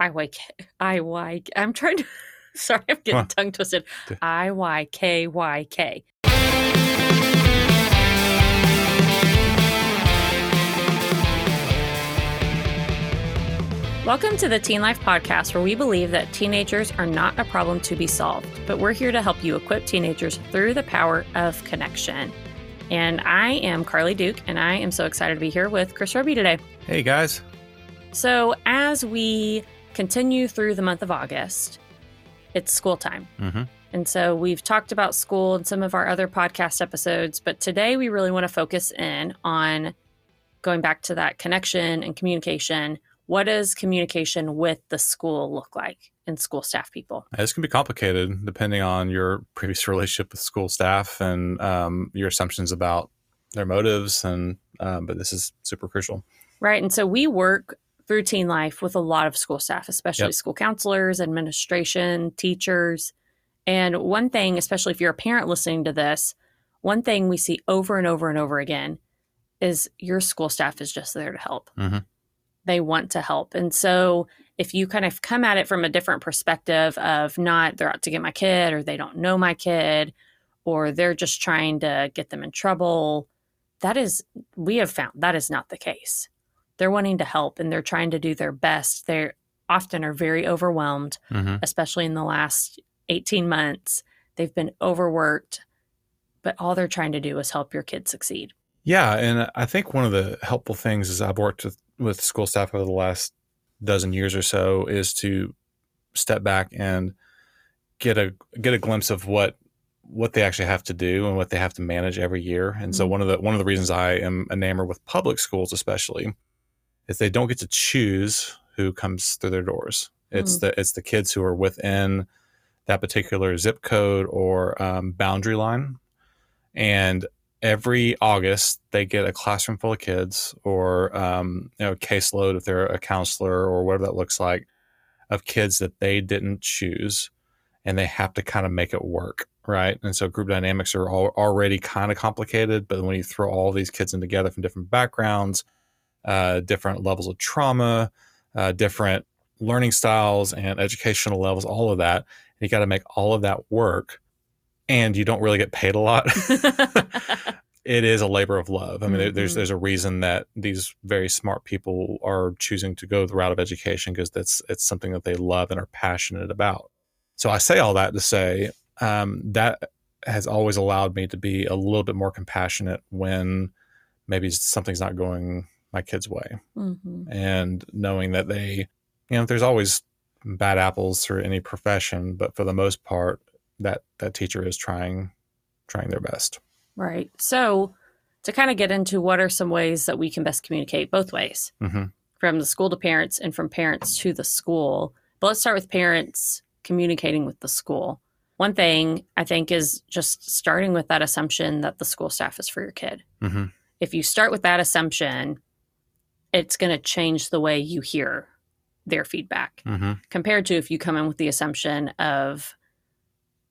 IYK. IYK. I'm trying to. Sorry, I'm getting Huh. tongue twisted. D- I Y K Y K. Welcome to the Teen Life Podcast, where we believe that teenagers are not a problem to be solved, but we're here to help you equip teenagers through the power of connection. And I am Carly Duke, and I am so excited to be here with Chris Roby today. Hey guys. So, as we continue through the month of August, it's school time. Mm-hmm. And so, we've talked about school in some of our other podcast episodes, but today we really want to focus in on going back to that connection and communication. What does communication with the school look like and school staff people? This can be complicated depending on your previous relationship with school staff and um, your assumptions about their motives. And um, but this is super crucial. Right. And so, we work teen life with a lot of school staff, especially Yep. school counselors, administration, teachers. And one thing, especially if you're a parent listening to this, one thing we see over and over and over again is your school staff is just there to help. Mhm. They want to help. And so if you kind of come at it from a different perspective of not they're out to get my kid or they don't know my kid or they're just trying to get them in trouble, that is, we have found that is not the case. They're wanting to help and they're trying to do their best. They often are very overwhelmed Mm-hmm. especially in the last 18 months. They've been overworked, but all they're trying to do is help your kids succeed. Yeah, and I think one of the helpful things is I've worked with, with school staff over the last dozen years or so is to step back and get a get a glimpse of what what they actually have to do and what they have to manage every year. And so Mhm. one of the one of the reasons I am enamored with public schools especially is they don't get to choose who comes through their doors. It's Mm. the it's the kids who are within that particular zip code or um, boundary line, and every August they get a classroom full of kids or um, you know caseload if they're a counselor or whatever that looks like of kids that they didn't choose and they have to kind of make it work right and so group dynamics are all, already kind of complicated but when you throw all these kids in together from different backgrounds uh, different levels of trauma uh, different learning styles and educational levels all of that you got to make all of that work and you don't really get paid a lot it is a labor of love. I mean, there there's there's a reason that these very smart people are choosing to go the route of education because that's it's something that they love and are passionate about. So I say all that to say um, that has always allowed me to be a little bit more compassionate when maybe something's not going my kid's way, Mhm. and knowing that they, you know, there's always bad apples through any profession, but for the most part, that that teacher is trying trying their best. Right. So, to kind of get into what are some ways that we can best communicate both ways hmm from the school to parents and from parents to the school. But let's start with parents communicating with the school. One thing I think is just starting with that assumption that the school staff is for your kid. hmm if you start with that assumption, it's going to change the way you hear their feedback hmm compared to if you come in with the assumption of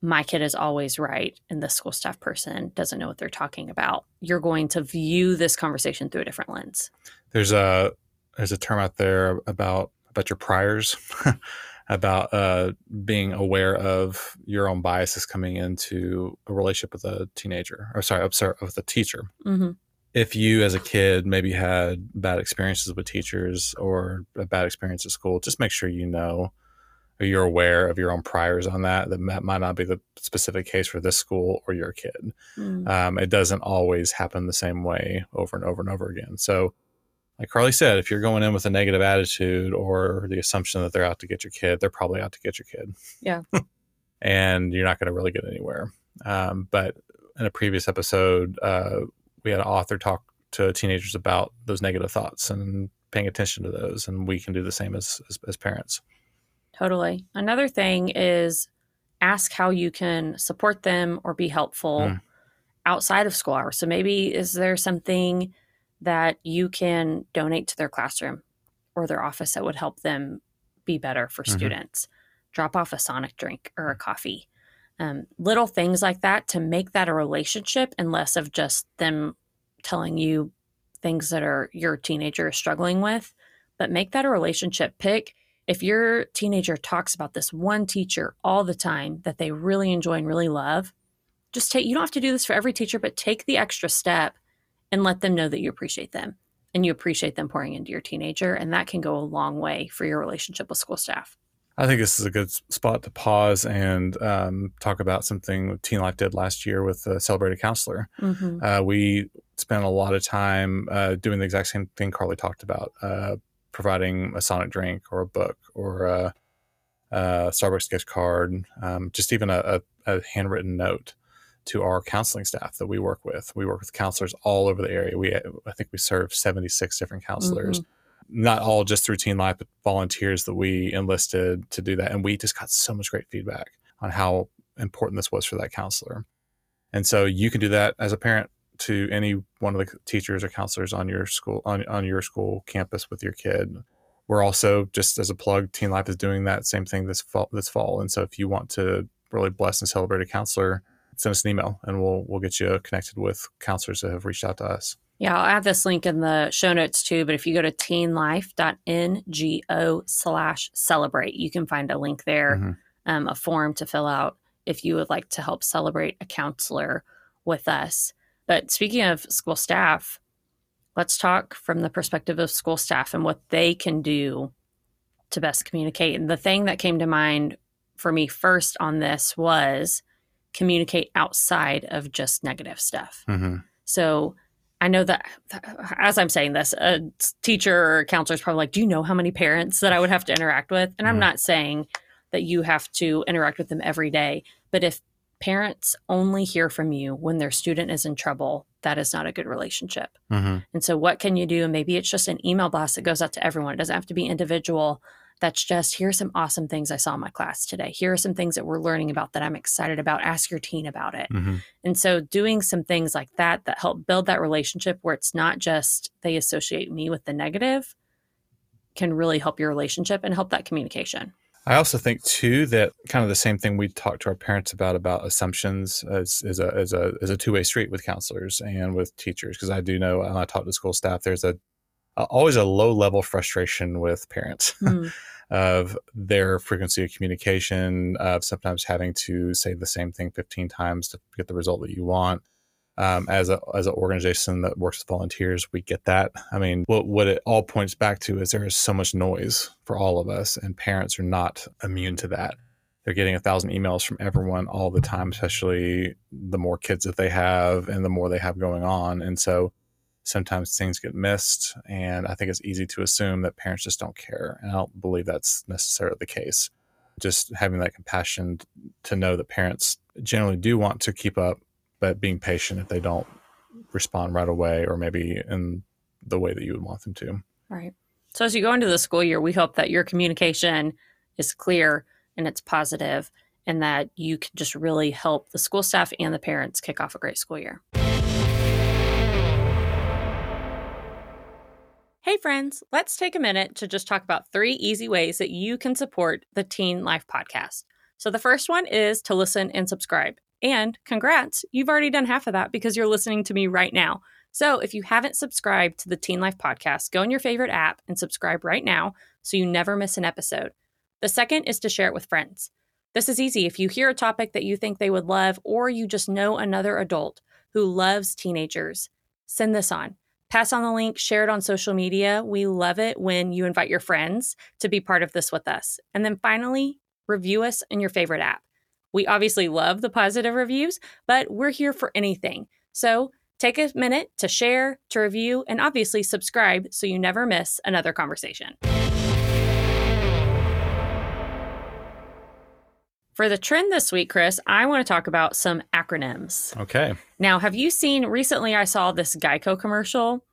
my kid is always right and the school staff person doesn't know what they're talking about. You're going to view this conversation through a different lens. there's a there's a term out there about about your priors about uh, being aware of your own biases coming into a relationship with a teenager or sorry I'm sorry with a teacher hmm if you as a kid maybe had bad experiences with teachers or a bad experience at school just make sure you know or you're aware of your own priors on that that might not be the specific case for this school or your kid Mm. um, it doesn't always happen the same way over and over and over again. So, like Carly said, if you're going in with a negative attitude or the assumption that they're out to get your kid, they're probably out to get your kid. Yeah. and you're not going to really get anywhere. Um, but in a previous episode, uh, we had an author talk to teenagers about those negative thoughts and paying attention to those. And we can do the same as, as, as parents. Totally. Another thing is ask how you can support them or be helpful Mm. outside of school hours. So maybe is there something that you can donate to their classroom or their office that would help them be better for Mhm. students? Drop off a Sonic drink or a coffee. Um, little things like that to make that a relationship and less of just them telling you things that are your teenager is struggling with, but make that a relationship. Pick if your teenager talks about this one teacher all the time that they really enjoy and really love, just take, you don't have to do this for every teacher, but take the extra step and let them know that you appreciate them and you appreciate them pouring into your teenager. And that can go a long way for your relationship with school staff. I think this is a good spot to pause and um, talk about something Teen Life did last year with the celebrated counselor. Mm-hmm. Uh, we spent a lot of time uh, doing the exact same thing Carly talked about, uh, providing a Sonic drink or a book or a, a Starbucks gift card, um, just even a, a, a, handwritten note to our counseling staff that we work with. We work with counselors all over the area. We I think we serve 76 different counselors. Mm-hmm not all just through Teen Life, but volunteers that we enlisted to do that. And we just got so much great feedback on how important this was for that counselor. And so you can do that as a parent to any one of the teachers or counselors on your school on, on your school campus with your kid. We're also just as a plug, Teen Life is doing that same thing this fall this fall. And so if you want to really bless and celebrate a counselor, send us an email and we'll we'll get you connected with counselors that have reached out to us. Yeah, I'll add this link in the show notes too. But if you go to teenlife.ngo slash celebrate, you can find a link there, mm-hmm. um, a form to fill out if you would like to help celebrate a counselor with us. But speaking of school staff, let's talk from the perspective of school staff and what they can do to best communicate. And the thing that came to mind for me first on this was communicate outside of just negative stuff. Mm-hmm. So, I know that as I'm saying this, a teacher or counselor is probably like, Do you know how many parents that I would have to interact with? And mm-hmm. I'm not saying that you have to interact with them every day. But if parents only hear from you when their student is in trouble, that is not a good relationship. Mm-hmm. And so, what can you do? Maybe it's just an email blast that goes out to everyone. It doesn't have to be individual that's just here's some awesome things I saw in my class today. Here are some things that we're learning about that I'm excited about. Ask your teen about it. Mm-hmm. And so doing some things like that that help build that relationship where it's not just they associate me with the negative can really help your relationship and help that communication. I also think too that kind of the same thing we talk to our parents about about assumptions as, as a as a as a two way street with counselors and with teachers because I do know when I talk to school staff there's a uh, always a low level frustration with parents mm. of their frequency of communication, of sometimes having to say the same thing 15 times to get the result that you want. Um, as a as an organization that works with volunteers, we get that. I mean, what what it all points back to is there is so much noise for all of us, and parents are not immune to that. They're getting a thousand emails from everyone all the time, especially the more kids that they have and the more they have going on. And so sometimes things get missed and i think it's easy to assume that parents just don't care and i don't believe that's necessarily the case. Just having that compassion to know that parents generally do want to keep up but being patient if they don't respond right away or maybe in the way that you would want them to. Right. So as you go into the school year we hope that your communication is clear and it's positive and that you can just really help the school staff and the parents kick off a great school year. Hey, friends, let's take a minute to just talk about three easy ways that you can support the Teen Life podcast. So, the first one is to listen and subscribe. And congrats, you've already done half of that because you're listening to me right now. So, if you haven't subscribed to the Teen Life podcast, go in your favorite app and subscribe right now so you never miss an episode. The second is to share it with friends. This is easy. If you hear a topic that you think they would love, or you just know another adult who loves teenagers, send this on pass on the link, share it on social media. We love it when you invite your friends to be part of this with us. And then finally, review us in your favorite app. We obviously love the positive reviews, but we're here for anything. So take a minute to share, to review, and obviously subscribe so you never miss another conversation. For the trend this week, Chris, I want to talk about some acronyms. Okay. Now, have you seen recently? I saw this Geico commercial,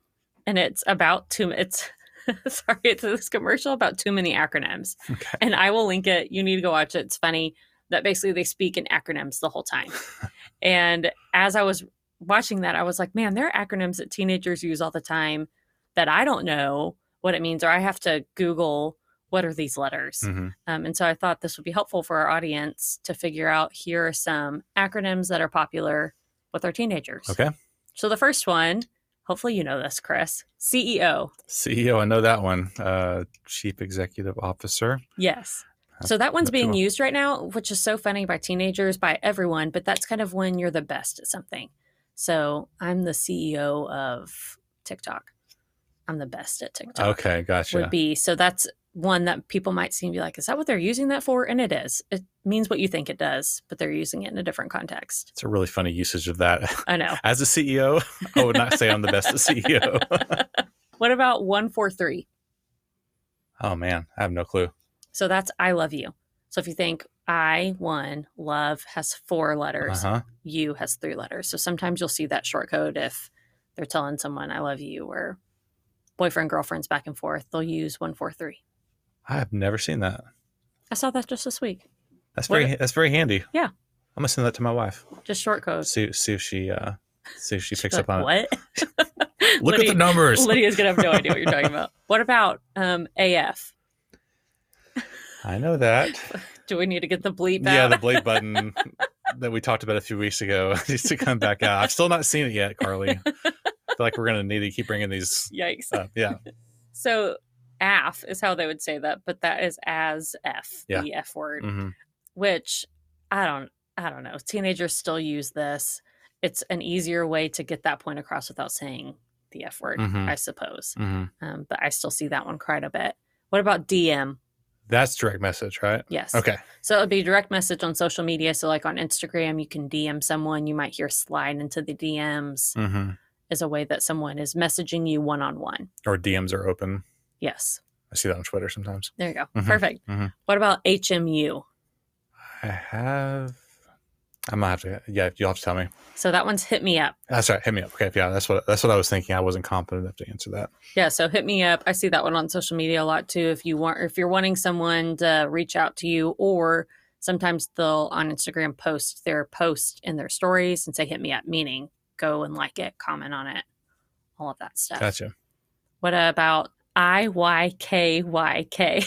and it's about too. It's sorry, it's this commercial about too many acronyms. Okay. And I will link it. You need to go watch it. It's funny that basically they speak in acronyms the whole time. and as I was watching that, I was like, man, there are acronyms that teenagers use all the time that I don't know what it means, or I have to Google what are these letters? Mm-hmm. Um, and so I thought this would be helpful for our audience to figure out here are some acronyms that are popular with our teenagers. Okay. So the first one Hopefully, you know this, Chris. CEO. CEO, I know that one. Uh, Chief Executive Officer. Yes. So that one's being used right now, which is so funny by teenagers, by everyone, but that's kind of when you're the best at something. So I'm the CEO of TikTok. I'm the best at TikTok. Okay, gotcha. Would be so that's one that people might see and be like, is that what they're using that for? And it is. It means what you think it does, but they're using it in a different context. It's a really funny usage of that. I know. As a CEO, I would not say I'm the best CEO. What about 143? oh man, I have no clue. So that's I love you. So if you think I, one, love has four letters, huh. you has three letters. So sometimes you'll see that short code if they're telling someone I love you or boyfriend, girlfriends back and forth, they'll use 143. I have never seen that. I saw that just this week. That's What- very that's very handy. Yeah. I'm gonna send that to my wife. Just short code. See see if she uh see if she picks like, up on it. what? Look Lydia- at the numbers. Lydia's gonna have no idea what you're talking about. What about um, AF? I know that. Do we need to get the bleep Yeah, the blade button that we talked about a few weeks ago needs to come back out. I've still not seen it yet, Carly. I feel like we're gonna need to keep bringing these Yikes. up. Yeah. So AF is how they would say that, but that is as F, Yeah. the F word, hmm which I don't I don't know. Teenagers still use this. It's an easier way to get that point across without saying the F word, Mhm. I suppose. hmm Um, but I still see that one quite a bit. What about DM? That's direct message, right? Yes. Okay. So it would be direct message on social media. So like on Instagram, you can DM someone. You might hear slide into the DMs hmm as a way that someone is messaging you one on one. Or DMs are open. Yes. I see that on Twitter sometimes. There you go. Mhm. Perfect. Mhm. What about HMU? I have. I might have to. Yeah, you'll have to tell me. So that one's hit me up. That's right. Hit me up. Okay. Yeah, that's what that's what I was thinking. I wasn't confident enough to answer that. Yeah, so hit me up. I see that one on social media a lot too. If you want, if you're wanting someone to reach out to you, or sometimes they'll on Instagram post their post in their stories and say "hit me up," meaning go and like it, comment on it, all of that stuff. Gotcha. What about I Y K Y K?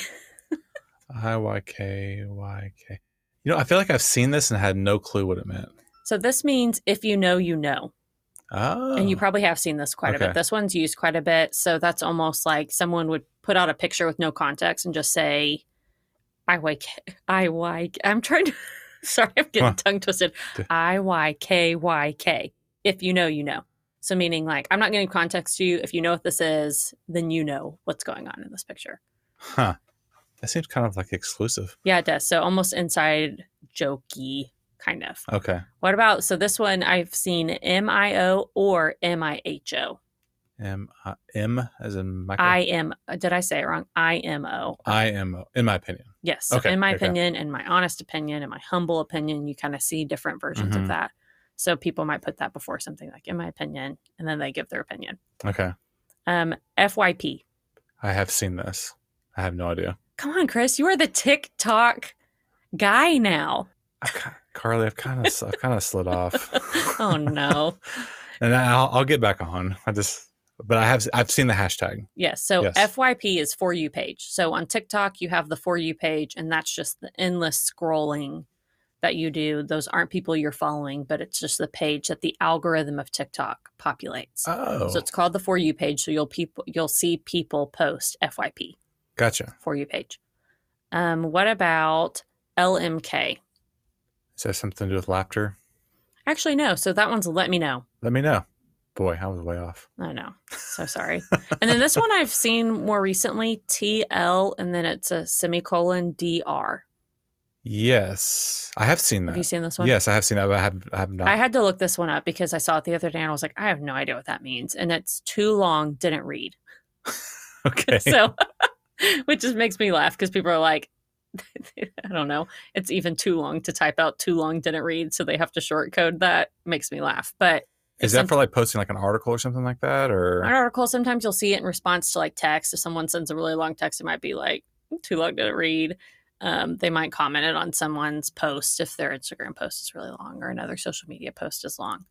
I Y K Y K. You know, I feel like I've seen this and had no clue what it meant. So this means if you know, you know. Oh. And you oh. probably have seen this quite a bit. This one's used quite a bit. So that's almost like someone would put out a picture with no context and just say, I Y K I Y. I'm trying to, sorry, I'm getting Huh. tongue twisted. I Y K Y K. If you know, you know. So meaning like, I'm not going to context you. If you know what this is, then you know what's going on in this picture. Huh. That seems kind of like exclusive. Yeah, it does. So almost inside jokey kind of. Okay. What about, so this one I've seen M I O or M I H O. M I M as in Michael. I am. Did I say it wrong? I M O. I am, in my opinion. Yes. Okay, in my okay. opinion, in my honest opinion, in my humble opinion, you kind of see different versions Mhm. of that. So people might put that before something like in my opinion, and then they give their opinion. Okay. Um, FYP. I have seen this. I have no idea. Come on, Chris, you are the TikTok guy now. Carly, I've kind of, I've kind of slid off. Oh no. and I'll, I'll get back on. I just, but I have, I've seen the hashtag. Yes. So Yes. FYP is for you page. So on TikTok, you have the for you page, and that's just the endless scrolling that you do. Those aren't people you're following, but it's just the page that the algorithm of TikTok populates. Oh, So it's called the for you page. So you'll people you'll see people post FYP gotcha. for you page. Um, what about LMK? Is that something to do with laughter? Actually, no. So that one's let me know. Let me know. Boy, I was way off. I know. So sorry. and then this one I've seen more recently, TL, and then it's a semicolon DR. Yes, I have seen that. Have you seen this one? Yes, I have seen that, but I have, I have not. I had to look this one up because I saw it the other day and I was like, I have no idea what that means. And it's too long, didn't read. okay. So, which just makes me laugh because people are like, I don't know, it's even too long to type out too long, didn't read. So they have to short code that. Makes me laugh. But Is that for like posting like an article or something like that, or an article, sometimes you'll see it in response to like text. If someone sends a really long text, it might be like, too long, didn't read. Um, they might comment it on someone's post if their Instagram post is really long or another social media post is long.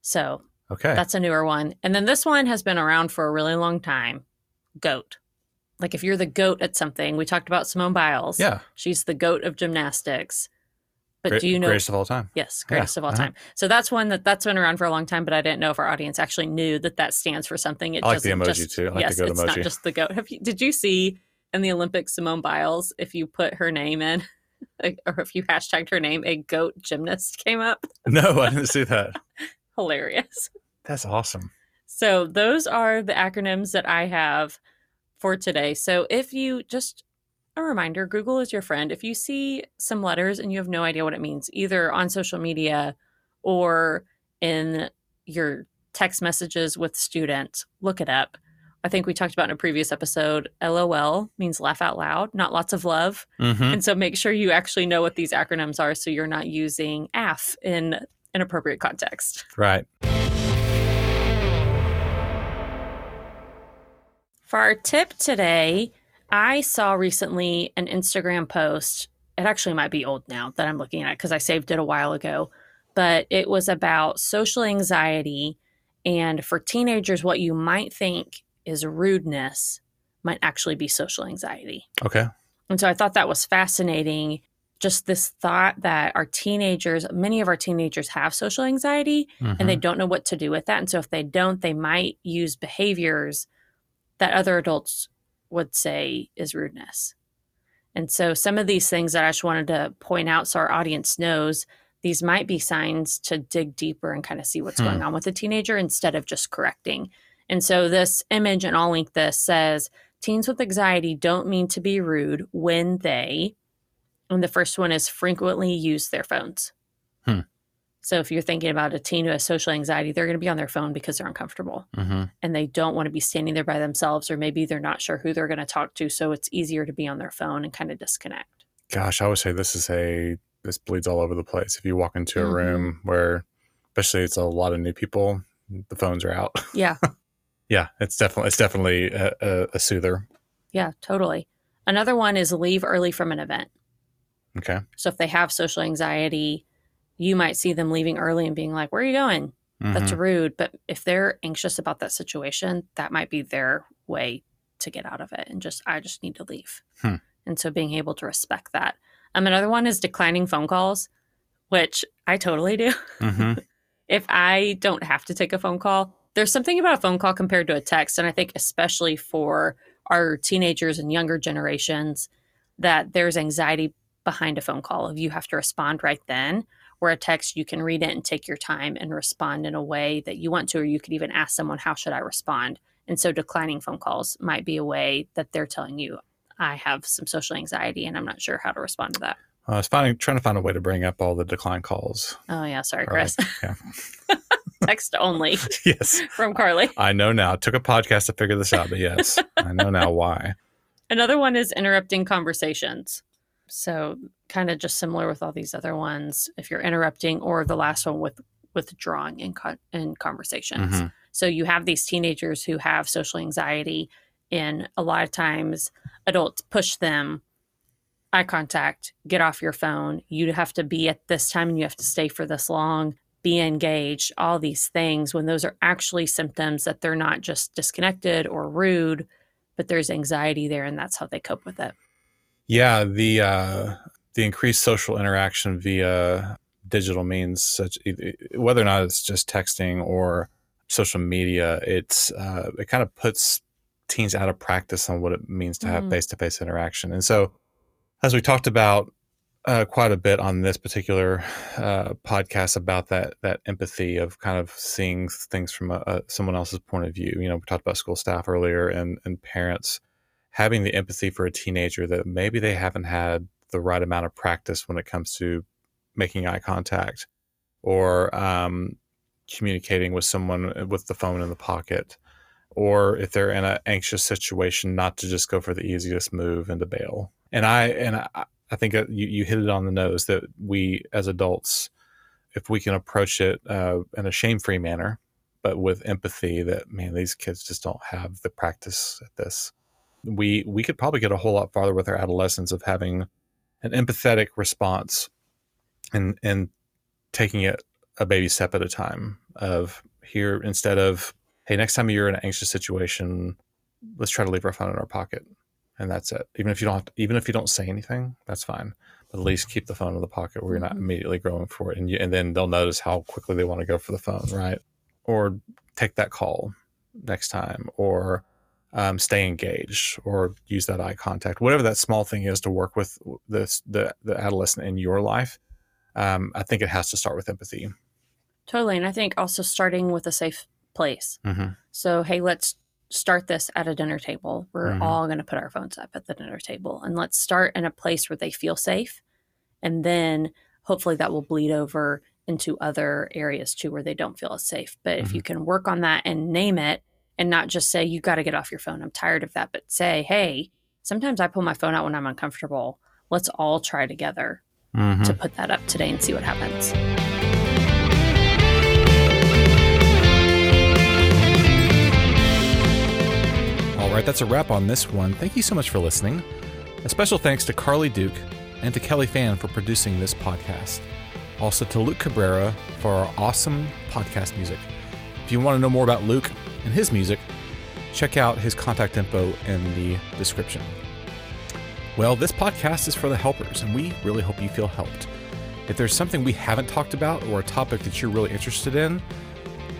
So okay? That's a newer one. And then this one has been around for a really long time. Goat. Like if you're the goat at something, we talked about Simone Biles. yeah. She's the goat of gymnastics. But Great- do you know? greatest of all time? Yes, greatest of all uh-huh. time. So that's one that that's been around for a long time, but I didn't know if our audience actually knew that that stands for something. It I like the emoji just- too. I like the yes, goat it's not just the goat. Have you, did you see in the Olympics Simone Biles if you put her name in, like, or if you hashtagged her name, a goat gymnast came up? No, I didn't see that. Hilarious. That's awesome. So those are the acronyms that I have for today. So if you just a reminder, Google is your friend. If you see some letters and you have no idea what it means, either on social media or in your text messages with students, look it up. I think we talked about in a previous episode, LOL means laugh out loud, not lots of love. Mm-hmm. And so make sure you actually know what these acronyms are so you're not using AF in an appropriate context. Right. For our tip today, I saw recently an Instagram post. It actually might be old now that I'm looking at it because I saved it a while ago, but it was about social anxiety. And for teenagers, what you might think is rudeness might actually be social anxiety. Okay. And so I thought that was fascinating. Just this thought that our teenagers, many of our teenagers have social anxiety and they Mhm. don't know what to do with that. And so if they don't, they might use behaviors that other adults would say is rudeness. And so some of these things that I just wanted to point out so our audience knows these might be signs to dig deeper and kind of see what's Hmm. going on with a teenager instead of just correcting. And so this image, and I'll link this, says teens with anxiety don't mean to be rude when they, and the first one is frequently use their phones. Hmm. So if you're thinking about a teen who has social anxiety, they're going to be on their phone because they're uncomfortable Mm-hmm. and they don't want to be standing there by themselves, or maybe they're not sure who they're going to talk to. So it's easier to be on their phone and kind of disconnect. Gosh, I would say this is a this bleeds all over the place. If you walk into a Mhm. room where, especially it's a lot of new people, the phones are out. Yeah, yeah, it's definitely it's definitely a, a, a soother. yeah, totally. Another one is leave early from an event. Okay. So if they have social anxiety, you might see them leaving early and being like, Where are you going? That's Mhm. rude. But if they're anxious about that situation, that might be their way to get out of it and just, I just need to leave. Hmm. And so being able to respect that. Um, another one is declining phone calls, which I totally do. Mhm. if I don't have to take a phone call, there's something about a phone call compared to a text. And I think, especially for our teenagers and younger generations, that there's anxiety behind a phone call if you have to respond right then. Where a text, you can read it and take your time and respond in a way that you want to, or you could even ask someone, How should I respond? And so, declining phone calls might be a way that they're telling you, I have some social anxiety and I'm not sure how to respond to that. Uh, I was finding trying to find a way to bring up all the decline calls. Oh, yeah. Sorry. Chris. Yeah. Text only yes, from Carly. I know now. It took a podcast to figure this out, but yes, I know now why. Another one is interrupting conversations. So, kind of just similar with all these other ones. If you're interrupting, or the last one with withdrawing in con- in conversations. Mhm. So you have these teenagers who have social anxiety, and a lot of times adults push them. Eye contact, get off your phone. You have to be at this time and you have to stay for this long, be engaged, all these things when those are actually symptoms that they're not just disconnected or rude, but there's anxiety there and that's how they cope with it. Yeah, the uh, the increased social interaction via digital means, such whether or not it's just texting or social media, it's uh, it kind of puts teens out of practice on what it means to have face to face interaction. And so, as we talked about uh, quite a bit on this particular uh, podcast about that that empathy of kind of seeing things from a, a, someone else's point of view. You know, we talked about school staff earlier and and parents having the empathy for a teenager that maybe they haven't had the right amount of practice when it comes to making eye contact or um, communicating with someone with the phone in the pocket or if they're in an anxious situation not to just go for the easiest move and to bail and i and i, I think you, you hit it on the nose that we as adults if we can approach it uh, in a shame-free manner but with empathy that man these kids just don't have the practice at this. We we could probably get a whole lot farther with our adolescents of having an empathetic response and and taking it a baby step at a time of here instead of hey next time you're in an anxious situation let's try to leave our phone in our pocket and that's it even if you don't have to, even if you don't say anything that's fine But at least keep the phone in the pocket where you're not Mhm. immediately going for it, and you, and then they'll notice how quickly they want to go for the phone, right? Or take that call next time, or um, stay engaged, or use that eye contact, whatever that small thing is to work with this the the adolescent in your life. Um, I think it has to start with empathy. Totally. And I think also starting with a safe place. Mm-hmm. So, hey, let's start this at a dinner table. We're Mhm. all going to put our phones up at the dinner table and let's start in a place where they feel safe. And then hopefully that will bleed over into other areas too where they don't feel as safe. But if you can work on that and name it and not just say, you got to get off your phone, I'm tired of that, but say, hey, sometimes I pull my phone out when I'm uncomfortable. Let's all try together Mm-hmm. to put that up today and see what happens. Right, that's a wrap on this one. Thank you so much for listening. A special thanks to Carly Duke and to Kelly Fan for producing this podcast. Also to Luke Cabrera for our awesome podcast music. If you want to know more about Luke and his music, check out his contact info in the description. Well, this podcast is for the helpers, and we really hope you feel helped. If there's something we haven't talked about or a topic that you're really interested in,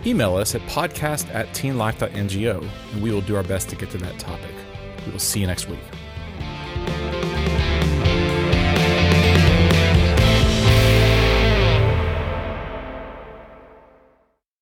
email us at podcast at teenlife.ngo and we will do our best to get to that topic. We will see you next week.